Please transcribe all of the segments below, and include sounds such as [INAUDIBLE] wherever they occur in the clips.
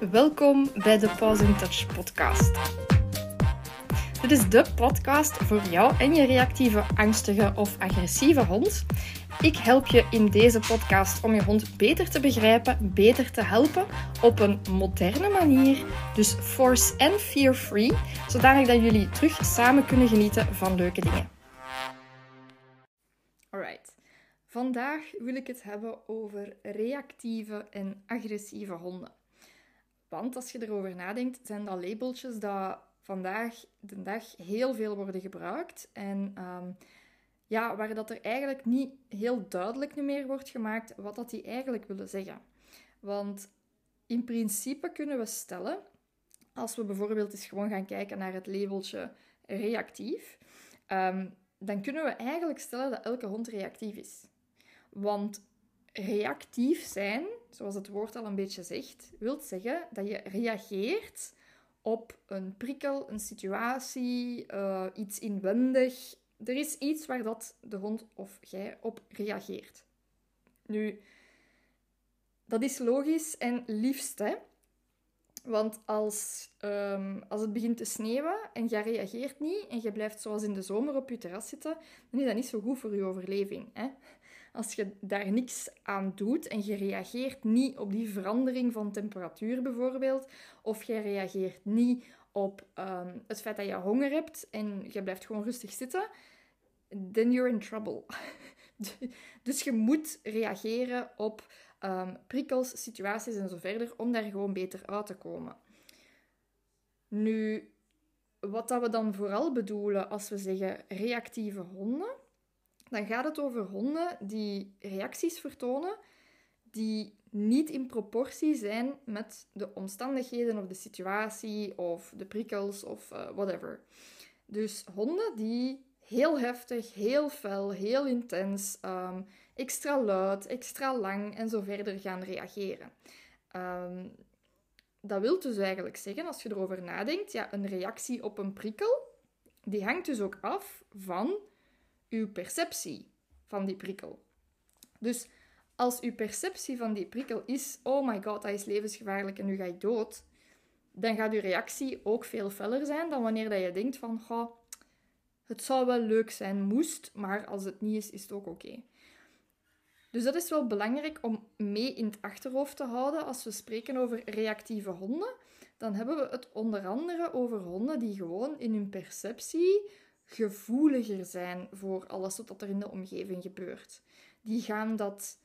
Welkom bij de Pause in Touch podcast. Dit is de podcast voor jou en je reactieve, angstige of agressieve hond. Ik help je in deze podcast om je hond beter te begrijpen, beter te helpen op een moderne manier. Dus force en fear-free, zodanig dat jullie terug samen kunnen genieten van leuke dingen. Alright. Vandaag wil ik het hebben over reactieve en agressieve honden. Want als je erover nadenkt, zijn dat labeltjes dat vandaag de dag heel veel worden gebruikt. En ehm, ja, waar dat er eigenlijk niet heel duidelijk meer wordt gemaakt wat dat die eigenlijk willen zeggen. Want in principe kunnen we stellen, als we bijvoorbeeld eens gewoon gaan kijken naar het labeltje reactief, um, dan kunnen we eigenlijk stellen dat elke hond reactief is. Want reactief zijn, zoals het woord al een beetje zegt, wil zeggen dat je reageert op een prikkel, een situatie, uh, iets inwendig. Er is iets waar dat de hond of jij op reageert. Nu, dat is logisch en liefst, hè? Want als, um, als het begint te sneeuwen en je reageert niet en je blijft zoals in de zomer op je terras zitten, dan is dat niet zo goed voor je overleving. Hè? Als je daar niks aan doet en je reageert niet op die verandering van temperatuur bijvoorbeeld, of je reageert niet op um, het feit dat je honger hebt en je blijft gewoon rustig zitten, then you're in trouble. [LAUGHS] dus je moet reageren op um, prikkels, situaties en zo verder, om daar gewoon beter uit te komen. Nu, wat dat we dan vooral bedoelen als we zeggen reactieve honden, dan gaat het over honden die reacties vertonen die niet in proportie zijn met de omstandigheden of de situatie of de prikkels of uh, whatever. Dus honden die heel heftig, heel fel, heel intens, um, extra luid, extra lang en zo verder gaan reageren. Um, dat wil dus eigenlijk zeggen, als je erover nadenkt, ja, een reactie op een prikkel, die hangt dus ook af van uw perceptie van die prikkel. Dus als uw perceptie van die prikkel is: oh my god, dat is levensgevaarlijk en nu ga ik dood, dan gaat uw reactie ook veel feller zijn dan wanneer dat je denkt van, goh, het zou wel leuk zijn, moest, maar als het niet is, is het ook oké. Dus dat is wel belangrijk om mee in het achterhoofd te houden als we spreken over reactieve honden. Dan hebben we het onder andere over honden die gewoon in hun perceptie gevoeliger zijn voor alles wat er in de omgeving gebeurt. Die gaan dat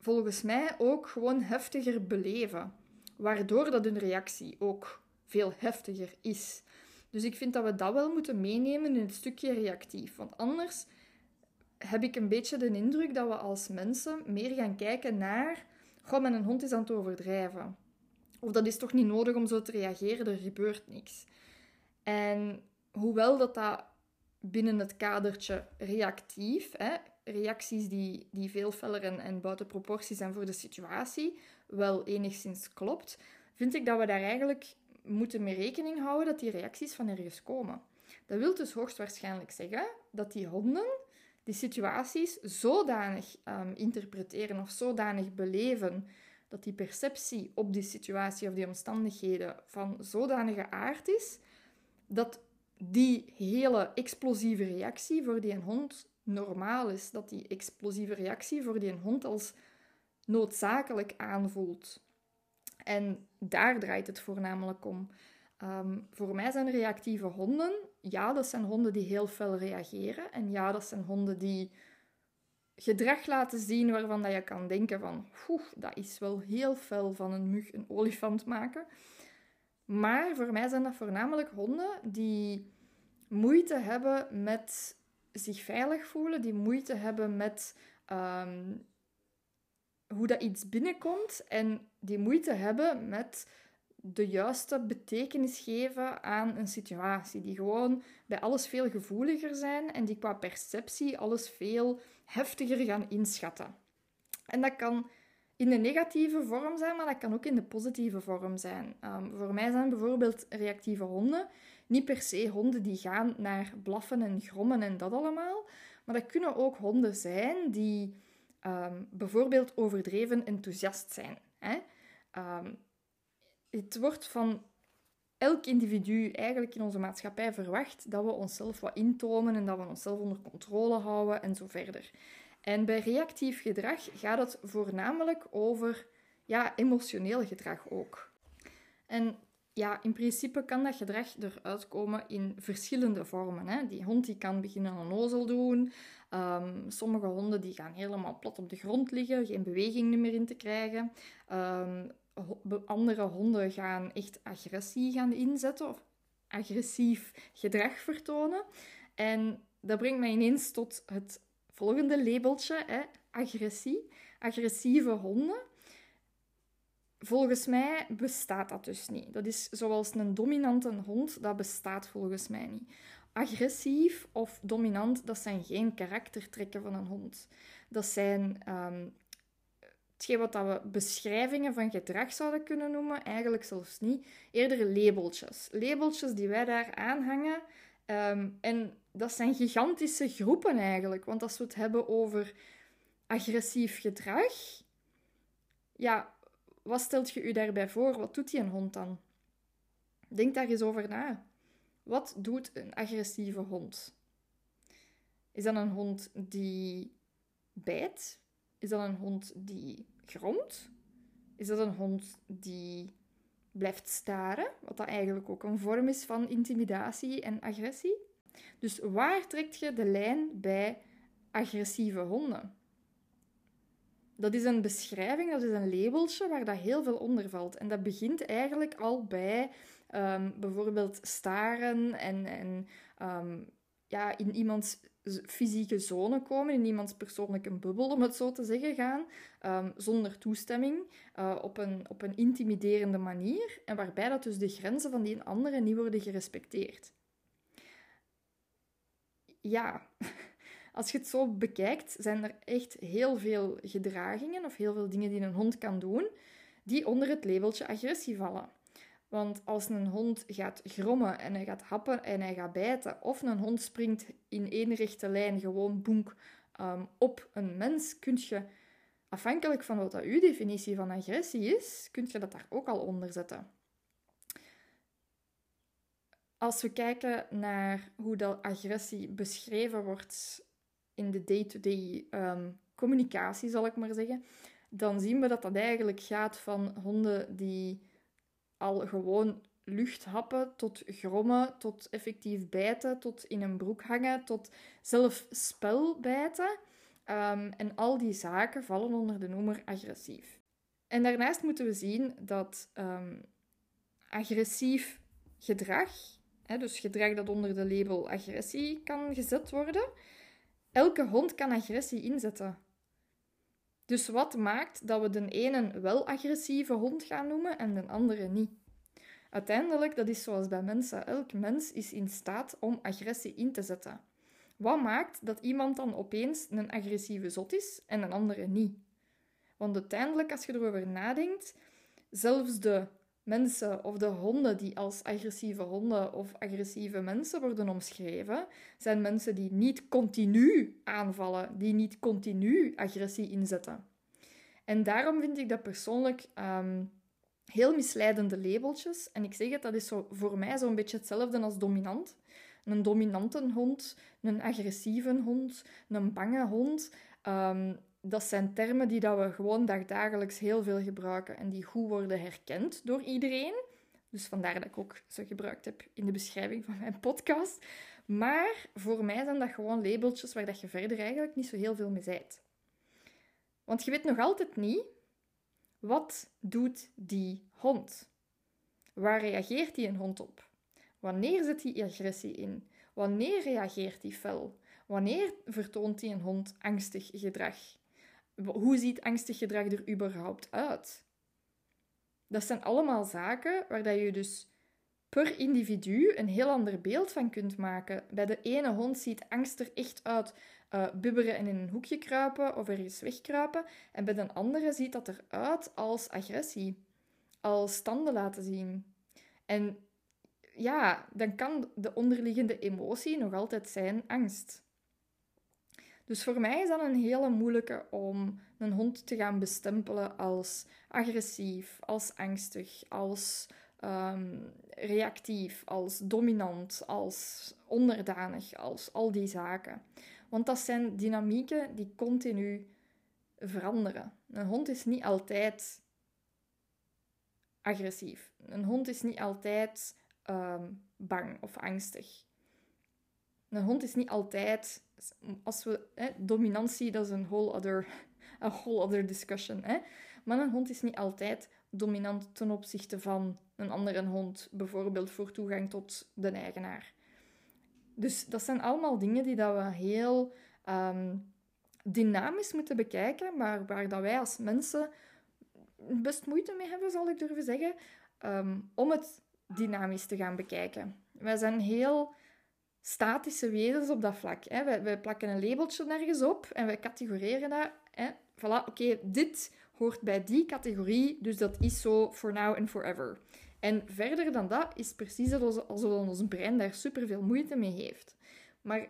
volgens mij ook gewoon heftiger beleven, waardoor dat hun reactie ook veel heftiger is. Dus ik vind dat we dat wel moeten meenemen in het stukje reactief, want anders heb ik een beetje de indruk dat we als mensen meer gaan kijken naar goh, mijn hond is aan het overdrijven. Of dat is toch niet nodig om zo te reageren, er gebeurt niks. En hoewel dat, dat binnen het kadertje reactief, hè, reacties die, die veel feller en, en buiten proportie zijn voor de situatie, wel enigszins klopt, vind ik dat we daar eigenlijk moeten mee rekening houden dat die reacties van ergens komen. Dat wil dus hoogstwaarschijnlijk zeggen dat die honden die situaties zodanig um, interpreteren of zodanig beleven dat die perceptie op die situatie of die omstandigheden van zodanige aard is dat die hele explosieve reactie voor die hond normaal is. Dat die explosieve reactie voor die hond als noodzakelijk aanvoelt. En daar draait het voornamelijk om. Ehm, voor mij zijn reactieve honden, ja, dat zijn honden die heel fel reageren. En ja, dat zijn honden die gedrag laten zien waarvan dat je kan denken van, dat is wel heel fel van een mug een olifant maken. Maar voor mij zijn dat voornamelijk honden die moeite hebben met zich veilig voelen, die moeite hebben met ehm, hoe dat iets binnenkomt en die moeite hebben met de juiste betekenis geven aan een situatie. Die gewoon bij alles veel gevoeliger zijn en die qua perceptie alles veel heftiger gaan inschatten. En dat kan in de negatieve vorm zijn, maar dat kan ook in de positieve vorm zijn. Ehm, voor mij zijn bijvoorbeeld reactieve honden niet per se honden die gaan naar blaffen en grommen en dat allemaal, maar dat kunnen ook honden zijn die um, bijvoorbeeld overdreven enthousiast zijn. Hè? Um, het wordt van elk individu eigenlijk in onze maatschappij verwacht dat we onszelf wat intomen en dat we onszelf onder controle houden en zo verder. En bij reactief gedrag gaat het voornamelijk over ja, emotioneel gedrag ook. En ja, in principe kan dat gedrag eruit komen in verschillende vormen. Hè. Die hond die kan beginnen een ozel doen. Ehm, sommige honden die gaan helemaal plat op de grond liggen, geen beweging meer in te krijgen. Um, andere honden gaan echt agressie gaan inzetten of agressief gedrag vertonen. En dat brengt mij ineens tot het volgende labeltje, hè, agressie. Agressieve honden. Volgens mij bestaat dat dus niet. Dat is zoals een dominante hond, dat bestaat volgens mij niet. Agressief of dominant, dat zijn geen karaktertrekken van een hond. Dat zijn um, hetgeen wat we beschrijvingen van gedrag zouden kunnen noemen, eigenlijk zelfs niet. Eerder labeltjes. Labeltjes die wij daar aanhangen. Ehm, en dat zijn gigantische groepen eigenlijk. Want als we het hebben over agressief gedrag, ja, wat stelt je u daarbij voor? Wat doet die een hond dan? Denk daar eens over na. Wat doet een agressieve hond? Is dat een hond die bijt? Is dat een hond die gromt? Is dat een hond die blijft staren? Wat dat eigenlijk ook een vorm is van intimidatie en agressie. Dus waar trekt je de lijn bij agressieve honden? Dat is een beschrijving, dat is een labeltje waar dat heel veel onder valt. En dat begint eigenlijk al bij ehm, bijvoorbeeld staren en, en um, ja, in iemands fysieke zone komen, in iemands persoonlijke bubbel, om het zo te zeggen, gaan, ehm, zonder toestemming, uh, op, een, op een intimiderende manier, en waarbij dat dus de grenzen van die anderen niet worden gerespecteerd. Ja, [LAUGHS] als je het zo bekijkt, zijn er echt heel veel gedragingen of heel veel dingen die een hond kan doen, die onder het labeltje agressie vallen. Want als een hond gaat grommen en hij gaat happen en hij gaat bijten, of een hond springt in één rechte lijn gewoon boenk um, op een mens, kun je, afhankelijk van wat dat definitie van agressie is, kun je dat daar ook al onder zetten. Als we kijken naar hoe dat agressie beschreven wordt in de day-to-day ehm, communicatie, zal ik maar zeggen, dan zien we dat dat eigenlijk gaat van honden die al gewoon lucht happen, tot grommen, tot effectief bijten, tot in een broek hangen, tot zelf spel bijten. Ehm, en al die zaken vallen onder de noemer agressief. En daarnaast moeten we zien dat ehm, agressief gedrag, hè, dus gedrag dat onder de label agressie kan gezet worden, elke hond kan agressie inzetten. Dus wat maakt dat we de ene wel agressieve hond gaan noemen en de andere niet? Uiteindelijk, dat is zoals bij mensen. Elk mens is in staat om agressie in te zetten. Wat maakt dat iemand dan opeens een agressieve zot is en een andere niet? Want uiteindelijk, als je erover nadenkt, zelfs de mensen of de honden die als agressieve honden of agressieve mensen worden omschreven, zijn mensen die niet continu aanvallen, die niet continu agressie inzetten. En daarom vind ik dat persoonlijk um, heel misleidende labeltjes. En ik zeg het, dat is zo, voor mij zo'n beetje hetzelfde als dominant. Een dominante hond, een agressieve hond, een bange hond. Um, dat zijn termen die dat we gewoon dagdagelijks heel veel gebruiken en die goed worden herkend door iedereen. Dus vandaar dat ik ook ze gebruikt heb in de beschrijving van mijn podcast. Maar voor mij zijn dat gewoon labeltjes waar dat je verder eigenlijk niet zo heel veel mee zijt. Want je weet nog altijd niet wat doet die hond? Waar reageert die een hond op? Wanneer zet hij agressie in? Wanneer reageert hij fel? Wanneer vertoont hij een hond angstig gedrag? Hoe ziet angstig gedrag er überhaupt uit? Dat zijn allemaal zaken waar dat je dus per individu een heel ander beeld van kunt maken. Bij de ene hond ziet angst er echt uit uh, bibberen en in een hoekje kruipen of ergens wegkruipen. En bij de andere ziet dat eruit als agressie, als standen laten zien. En ja, dan kan de onderliggende emotie nog altijd zijn angst. Dus voor mij is dat een hele moeilijke om een hond te gaan bestempelen als agressief, als angstig, als ehm, reactief, als dominant, als onderdanig, als al die zaken. Want dat zijn dynamieken die continu veranderen. Een hond is niet altijd agressief. Een hond is niet altijd ehm, bang of angstig. Een hond is niet altijd, als we, hè, dominantie, dat is een whole other, [LAUGHS] a whole other discussion. Hè? Maar een hond is niet altijd dominant ten opzichte van een andere hond, bijvoorbeeld voor toegang tot de eigenaar. Dus dat zijn allemaal dingen die dat we heel ehm, dynamisch moeten bekijken, maar waar dat wij als mensen best moeite mee hebben, zal ik durven zeggen, ehm, om het dynamisch te gaan bekijken. Wij zijn heel statische wezens op dat vlak. Hè. Wij, wij, plakken een labeltje nergens op en wij categoreren dat. Hè. Voilà, oké, dit hoort bij die categorie, dus dat is zo for now and forever. En verder dan dat is precies alsof ons brein daar superveel moeite mee heeft. Maar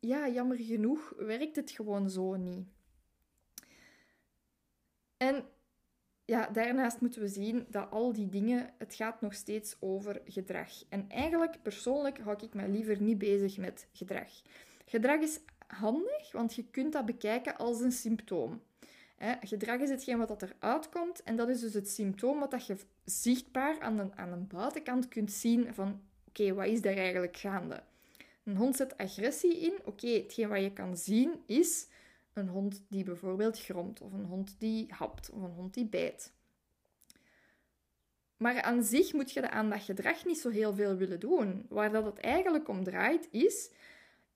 ja, jammer genoeg werkt het gewoon zo niet. En ja, daarnaast moeten we zien dat al die dingen, het gaat nog steeds over gedrag. En eigenlijk, persoonlijk, hou ik mij liever niet bezig met gedrag. Gedrag is handig, want je kunt dat bekijken als een symptoom. gedrag is hetgeen wat eruit komt en dat is dus het symptoom wat dat je zichtbaar aan de, aan de buitenkant kunt zien van oké, wat is daar eigenlijk gaande? Een hond zet agressie in. Oké, hetgeen wat je kan zien is een hond die bijvoorbeeld gromt, of een hond die hapt, of een hond die bijt. Maar aan zich moet je aan dat gedrag niet zo heel veel willen doen. Waar dat het eigenlijk om draait, is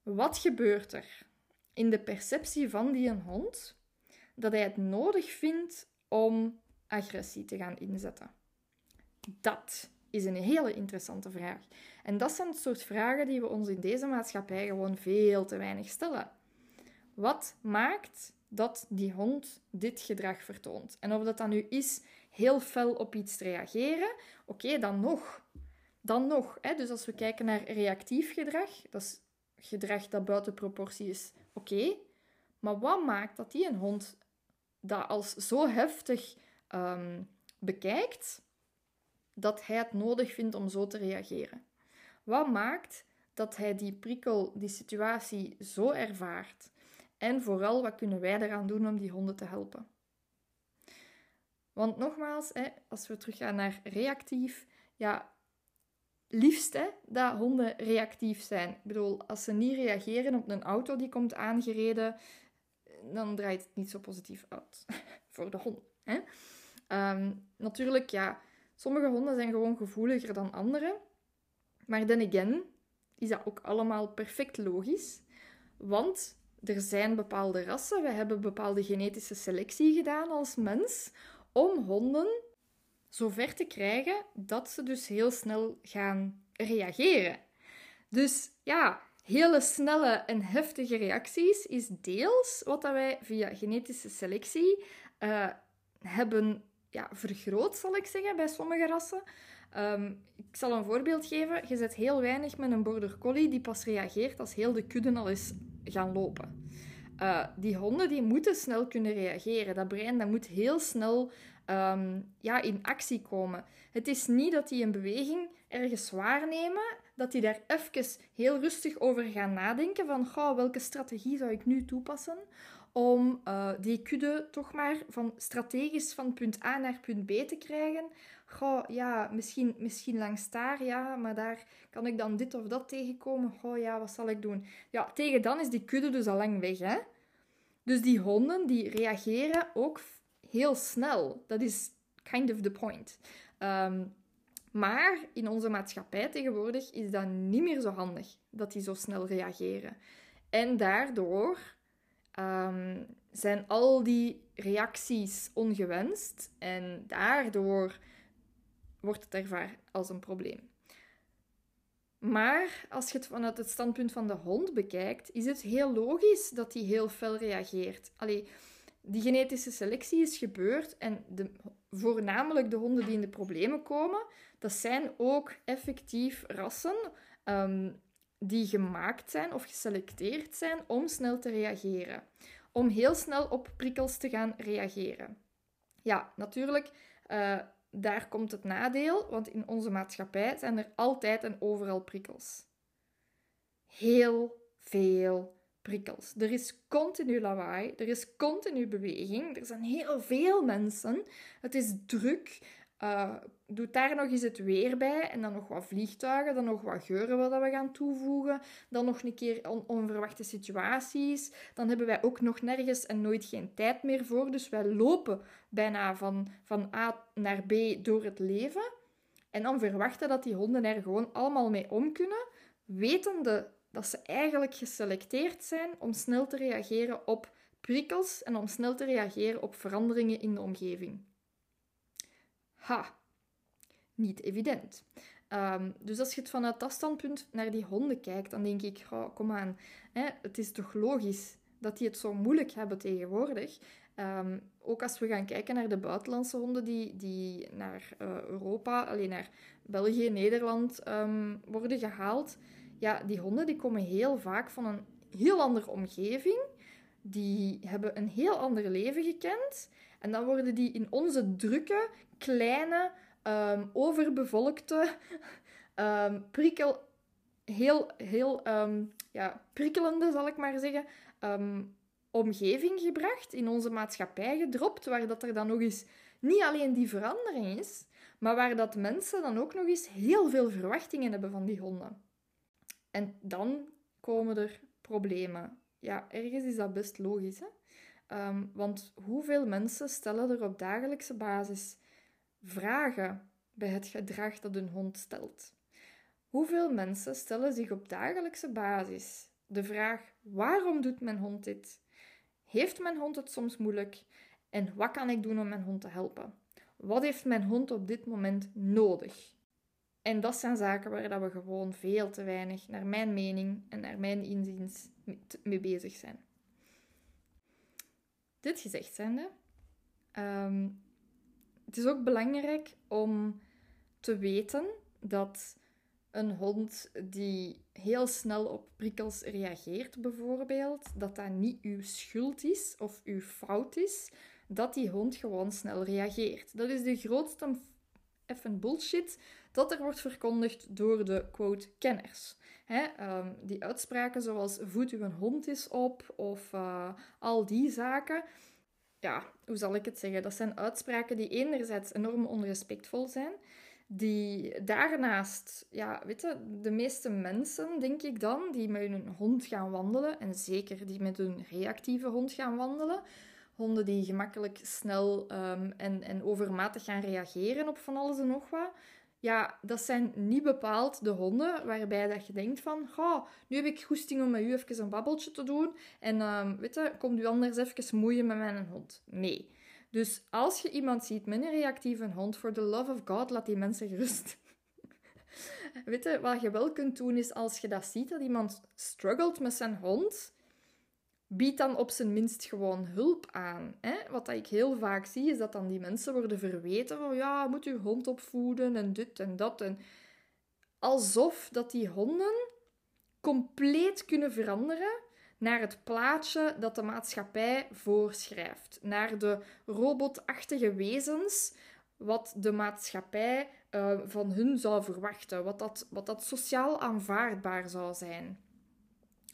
wat gebeurt er in de perceptie van die een hond dat hij het nodig vindt om agressie te gaan inzetten? Dat is een hele interessante vraag. En dat zijn het soort vragen die we ons in deze maatschappij gewoon veel te weinig stellen. Wat maakt dat die hond dit gedrag vertoont? En of dat dan nu is heel fel op iets te reageren, oké, dan nog. Dan nog. Hè? Dus als we kijken naar reactief gedrag, dat is gedrag dat buiten proportie is, oké. Maar wat maakt dat die een hond dat als zo heftig um, bekijkt, dat hij het nodig vindt om zo te reageren? Wat maakt dat hij die prikkel, die situatie zo ervaart en vooral, wat kunnen wij eraan doen om die honden te helpen? Want nogmaals, hè, als we teruggaan naar reactief, ja, liefst hè, dat honden reactief zijn. Ik bedoel, als ze niet reageren op een auto die komt aangereden, dan draait het niet zo positief uit [LAUGHS] voor de hond. Hè? Ehm, natuurlijk, ja, sommige honden zijn gewoon gevoeliger dan andere. Maar then again, is dat ook allemaal perfect logisch. Want er zijn bepaalde rassen, we hebben bepaalde genetische selectie gedaan als mens om honden zover te krijgen dat ze dus heel snel gaan reageren. Dus ja, hele snelle en heftige reacties is deels wat dat wij via genetische selectie uh, hebben ja, vergroot, zal ik zeggen, bij sommige rassen. Um, ik zal een voorbeeld geven. Je zet heel weinig met een border collie die pas reageert als heel de kudde al is gaan lopen. Uh, die honden die moeten snel kunnen reageren. Dat brein dat moet heel snel um, ja, in actie komen. Het is niet dat die een beweging ergens waarnemen, dat die daar even heel rustig over gaan nadenken van welke strategie zou ik nu toepassen om uh, die kudde toch maar van strategisch van punt A naar punt B te krijgen. Goh, ja, misschien, misschien langs daar, ja, maar daar kan ik dan dit of dat tegenkomen. Goh, ja, wat zal ik doen? Ja, tegen dan is die kudde dus al lang weg, hè. Dus die honden, die reageren ook heel snel. Dat is kind of the point. Ehm, maar in onze maatschappij tegenwoordig is dat niet meer zo handig, dat die zo snel reageren. En daardoor um, zijn al die reacties ongewenst en daardoor wordt het ervaren als een probleem. Maar als je het vanuit het standpunt van de hond bekijkt, is het heel logisch dat hij heel fel reageert. Allee, die genetische selectie is gebeurd en de, voornamelijk de honden die in de problemen komen, dat zijn ook effectief rassen um, die gemaakt zijn of geselecteerd zijn om snel te reageren. om heel snel op prikkels te gaan reageren. Ja, natuurlijk, uh, daar komt het nadeel, want in onze maatschappij zijn er altijd en overal prikkels. Heel veel prikkels. Er is continu lawaai, er is continu beweging, er zijn heel veel mensen. Het is druk. Uh, doe daar nog eens het weer bij en dan nog wat vliegtuigen, dan nog wat geuren wat we gaan toevoegen, dan nog een keer onverwachte situaties. Dan hebben wij ook nog nergens en nooit geen tijd meer voor. Dus wij lopen bijna van, van A naar B door het leven. En dan verwachten dat die honden er gewoon allemaal mee om kunnen, wetende dat ze eigenlijk geselecteerd zijn om snel te reageren op prikkels en om snel te reageren op veranderingen in de omgeving. Ha, niet evident. Ehm, dus als je het vanuit dat standpunt naar die honden kijkt, dan denk ik, oh, kom aan, hè, het is toch logisch dat die het zo moeilijk hebben tegenwoordig. Ehm, ook als we gaan kijken naar de buitenlandse honden die, die naar uh, Europa, alleen naar België, Nederland um, worden gehaald. Ja, die honden die komen heel vaak van een heel andere omgeving. Die hebben een heel ander leven gekend. En dan worden die in onze drukke, kleine, um, overbevolkte, um, [LAUGHS] prikkel, heel, heel um, ja, prikkelende, zal ik maar zeggen, omgeving gebracht, in onze maatschappij gedropt, waar dat er dan nog eens niet alleen die verandering is, maar waar dat mensen dan ook nog eens heel veel verwachtingen hebben van die honden. En dan komen er problemen. Ja, ergens is dat best logisch, hè? want hoeveel mensen stellen er op dagelijkse basis vragen bij het gedrag dat een hond stelt. Hoeveel mensen stellen zich op dagelijkse basis de vraag: waarom doet mijn hond dit? Heeft mijn hond het soms moeilijk? En wat kan ik doen om mijn hond te helpen? Wat heeft mijn hond op dit moment nodig? En dat zijn zaken waar we gewoon veel te weinig, naar mijn mening en naar mijn inziens, mee bezig zijn. Dit gezegd zijnde, um, het is ook belangrijk om te weten dat een hond die heel snel op prikkels reageert, bijvoorbeeld, dat dat niet uw schuld is of uw fout is, dat die hond gewoon snel reageert. Dat is de grootste even bullshit dat er wordt verkondigd door de quote kenners. Ehm, die uitspraken zoals voed uw hond is op of uh, al die zaken ja, hoe zal ik het zeggen? Dat zijn uitspraken die enerzijds enorm onrespectvol zijn. Die daarnaast, ja, weet je, de meeste mensen, denk ik dan, die met hun hond gaan wandelen, en zeker die met hun reactieve hond gaan wandelen, honden die gemakkelijk snel um, en, en overmatig gaan reageren op van alles en nog wat, ja, dat zijn niet bepaald de honden waarbij dat je denkt van, oh, nu heb ik goesting om met u even een babbeltje te doen en um, weet komt u anders even moeien met mijn hond. Nee. Dus als je iemand ziet met een reactieve hond, for the love of God, laat die mensen gerust. [LAUGHS] weet wat je wel kunt doen is als je dat ziet, dat iemand struggelt met zijn hond, bied dan op zijn minst gewoon hulp aan. Hè? Wat ik heel vaak zie, is dat dan die mensen worden verweten van ja, moet je hond opvoeden en dit en dat. En alsof dat die honden compleet kunnen veranderen naar het plaatje dat de maatschappij voorschrijft. Naar de robotachtige wezens wat de maatschappij uh, van hun zou verwachten. Wat dat, wat dat sociaal aanvaardbaar zou zijn.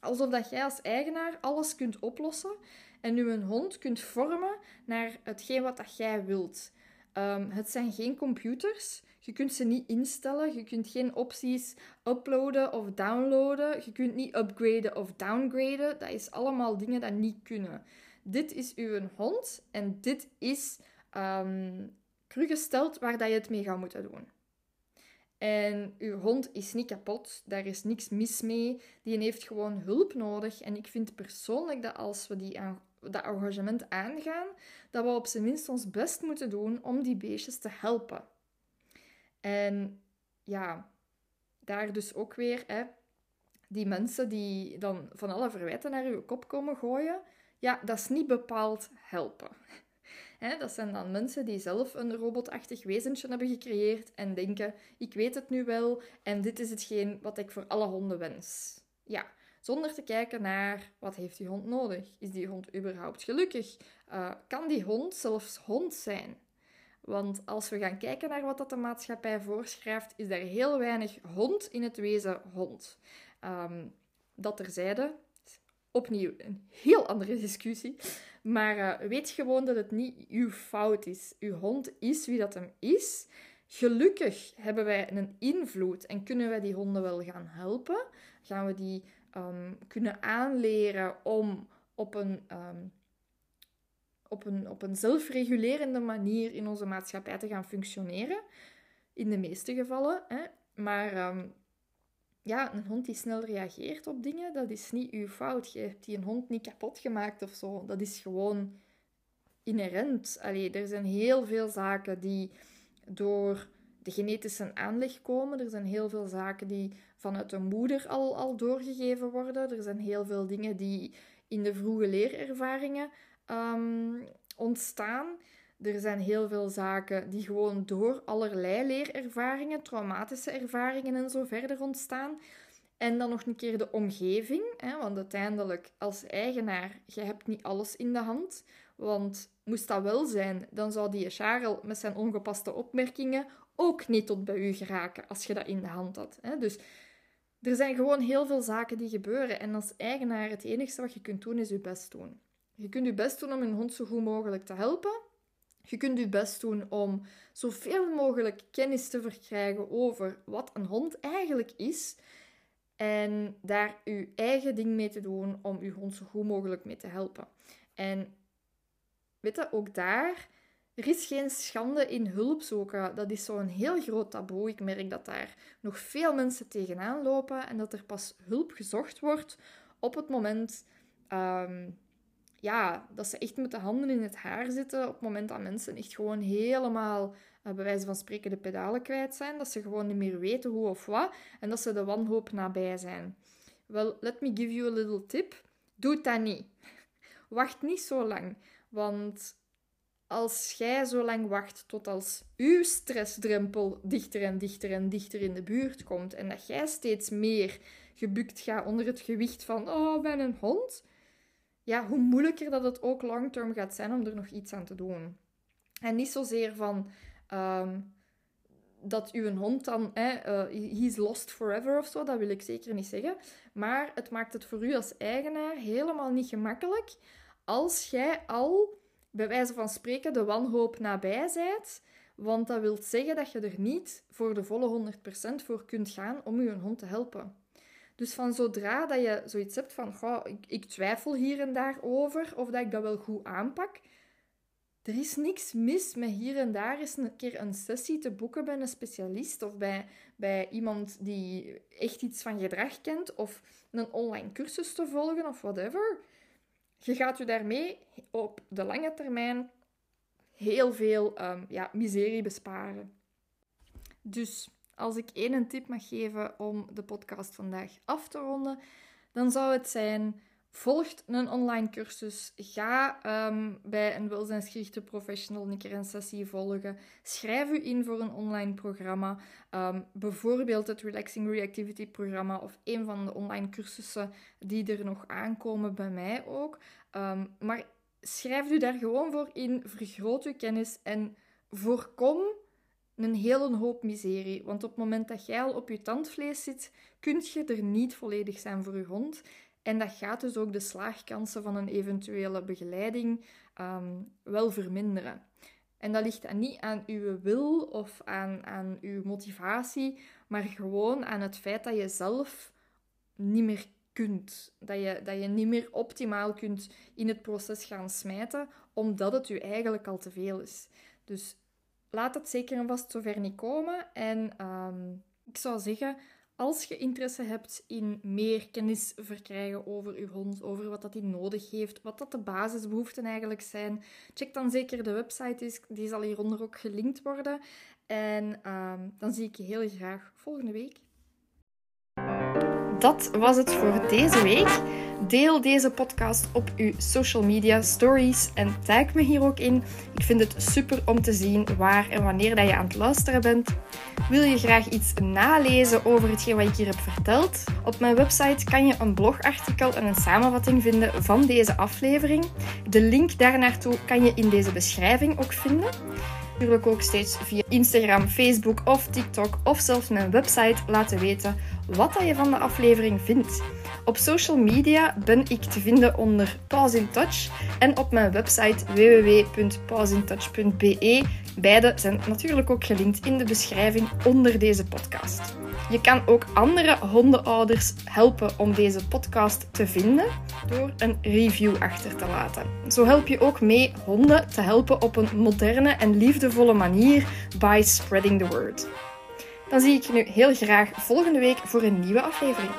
Alsof dat jij als eigenaar alles kunt oplossen en een hond kunt vormen naar hetgeen wat dat jij wilt. Um, het zijn geen computers. Je kunt ze niet instellen. Je kunt geen opties uploaden of downloaden. Je kunt niet upgraden of downgraden. Dat is allemaal dingen dat niet kunnen. Dit is uw hond en dit is um, gesteld waar dat je het mee gaat moeten doen. En uw hond is niet kapot, daar is niks mis mee. Die heeft gewoon hulp nodig. En ik vind persoonlijk dat als we die dat engagement aangaan, dat we op zijn minst ons best moeten doen om die beestjes te helpen. En ja, daar dus ook weer, hè, die mensen die dan van alle verwijten naar uw kop komen gooien, ja, dat is niet bepaald helpen dat zijn dan mensen die zelf een robotachtig wezentje hebben gecreëerd en denken: ik weet het nu wel en dit is hetgeen wat ik voor alle honden wens. Ja, Zonder te kijken naar wat heeft die hond nodig. Is die hond überhaupt gelukkig? Uh, kan die hond zelfs hond zijn? Want als we gaan kijken naar wat dat de maatschappij voorschrijft, is er heel weinig hond in het wezen hond. Um, dat terzijde, opnieuw een heel andere discussie. Maar uh, weet gewoon dat het niet uw fout is. Uw hond is wie dat hem is. Gelukkig hebben wij een invloed en kunnen wij die honden wel gaan helpen. Gaan we die um, kunnen aanleren om op een, um, op, een, op een zelfregulerende manier in onze maatschappij te gaan functioneren. In de meeste gevallen. Hè. Maar um, ja, een hond die snel reageert op dingen, dat is niet uw fout. Je hebt die een hond niet kapot gemaakt of zo. Dat is gewoon inherent. Allee, er zijn heel veel zaken die door de genetische aanleg komen. Er zijn heel veel zaken die vanuit de moeder al, al doorgegeven worden. Er zijn heel veel dingen die in de vroege leerervaringen um, ontstaan. Er zijn heel veel zaken die gewoon door allerlei leerervaringen, traumatische ervaringen en zo verder ontstaan. En dan nog een keer de omgeving, hè, want uiteindelijk als eigenaar, je hebt niet alles in de hand. Want moest dat wel zijn, dan zou die Charles met zijn ongepaste opmerkingen ook niet tot bij u geraken als je dat in de hand had. Hè. Dus er zijn gewoon heel veel zaken die gebeuren. En als eigenaar, het enige wat je kunt doen, is je best doen. Je kunt je best doen om een hond zo goed mogelijk te helpen. Je kunt je best doen om zoveel mogelijk kennis te verkrijgen over wat een hond eigenlijk is. En daar je eigen ding mee te doen om je hond zo goed mogelijk mee te helpen. En weet je, ook daar, er is geen schande in hulp zoeken. Dat is zo'n heel groot taboe. Ik merk dat daar nog veel mensen tegenaan lopen en dat er pas hulp gezocht wordt op het moment um, ja, dat ze echt met de handen in het haar zitten op het moment dat mensen echt gewoon helemaal, uh, bij wijze van spreken, de pedalen kwijt zijn. Dat ze gewoon niet meer weten hoe of wat en dat ze de wanhoop nabij zijn. Wel, let me give you a little tip. Doe dat niet. [LAUGHS] Wacht niet zo lang, want als jij zo lang wacht tot als uw stressdrempel dichter en dichter en dichter in de buurt komt en dat jij steeds meer gebukt gaat onder het gewicht van oh, ben een hond, ja, hoe moeilijker dat het ook long-term gaat zijn om er nog iets aan te doen. En niet zozeer van um, dat uw hond dan, hè, uh, he's lost forever of zo, dat wil ik zeker niet zeggen. Maar het maakt het voor u als eigenaar helemaal niet gemakkelijk als jij al, bij wijze van spreken, de wanhoop nabij zijt. Want dat wil zeggen dat je er niet voor de volle 100% voor kunt gaan om je hond te helpen. Dus van zodra dat je zoiets hebt van, ik, ik, twijfel hier en daar over of dat ik dat wel goed aanpak, er is niks mis met hier en daar eens een keer een sessie te boeken bij een specialist of bij, bij iemand die echt iets van gedrag kent of een online cursus te volgen of whatever. Je gaat je daarmee op de lange termijn heel veel um, ja, miserie besparen. Dus als ik één tip mag geven om de podcast vandaag af te ronden, dan zou het zijn: volg een online cursus. Ga um, bij een welzijnsgerichte professional een keer een sessie volgen. Schrijf u in voor een online programma. Um, bijvoorbeeld het Relaxing Reactivity programma of een van de online cursussen die er nog aankomen bij mij ook. Um, maar schrijf u daar gewoon voor in. Vergroot uw kennis en voorkom een hele hoop miserie. Want op het moment dat jij al op je tandvlees zit, kun je er niet volledig zijn voor je hond. En dat gaat dus ook de slaagkansen van een eventuele begeleiding um, wel verminderen. En dat ligt dan niet aan uw wil of aan, aan uw motivatie, maar gewoon aan het feit dat je zelf niet meer kunt. Dat je, dat je niet meer optimaal kunt in het proces gaan smijten, omdat het u eigenlijk al te veel is. Dus laat het zeker en vast zover niet komen. En um, ik zou zeggen, als je interesse hebt in meer kennis verkrijgen over uw hond, over wat dat hij nodig heeft, wat dat de basisbehoeften eigenlijk zijn, check dan zeker de website, die zal hieronder ook gelinkt worden. En um, dan zie ik je heel graag volgende week. Dat was het voor deze week. Deel deze podcast op uw social media stories en tag me hier ook in. Ik vind het super om te zien waar en wanneer dat je aan het luisteren bent. Wil je graag iets nalezen over hetgeen wat ik hier heb verteld? Op mijn website kan je een blogartikel en een samenvatting vinden van deze aflevering. De link daarnaartoe kan je in deze beschrijving ook vinden natuurlijk ook steeds via Instagram, Facebook of TikTok of zelfs mijn website laten weten wat je van de aflevering vindt. Op social media ben ik te vinden onder Pause in Touch en op mijn website www.pausintouch.be. Beide zijn natuurlijk ook gelinkt in de beschrijving onder deze podcast. Je kan ook andere hondenouders helpen om deze podcast te vinden door een review achter te laten. Zo help je ook mee honden te helpen op een moderne en liefdevolle manier by spreading the word. Dan zie ik je nu heel graag volgende week voor een nieuwe aflevering.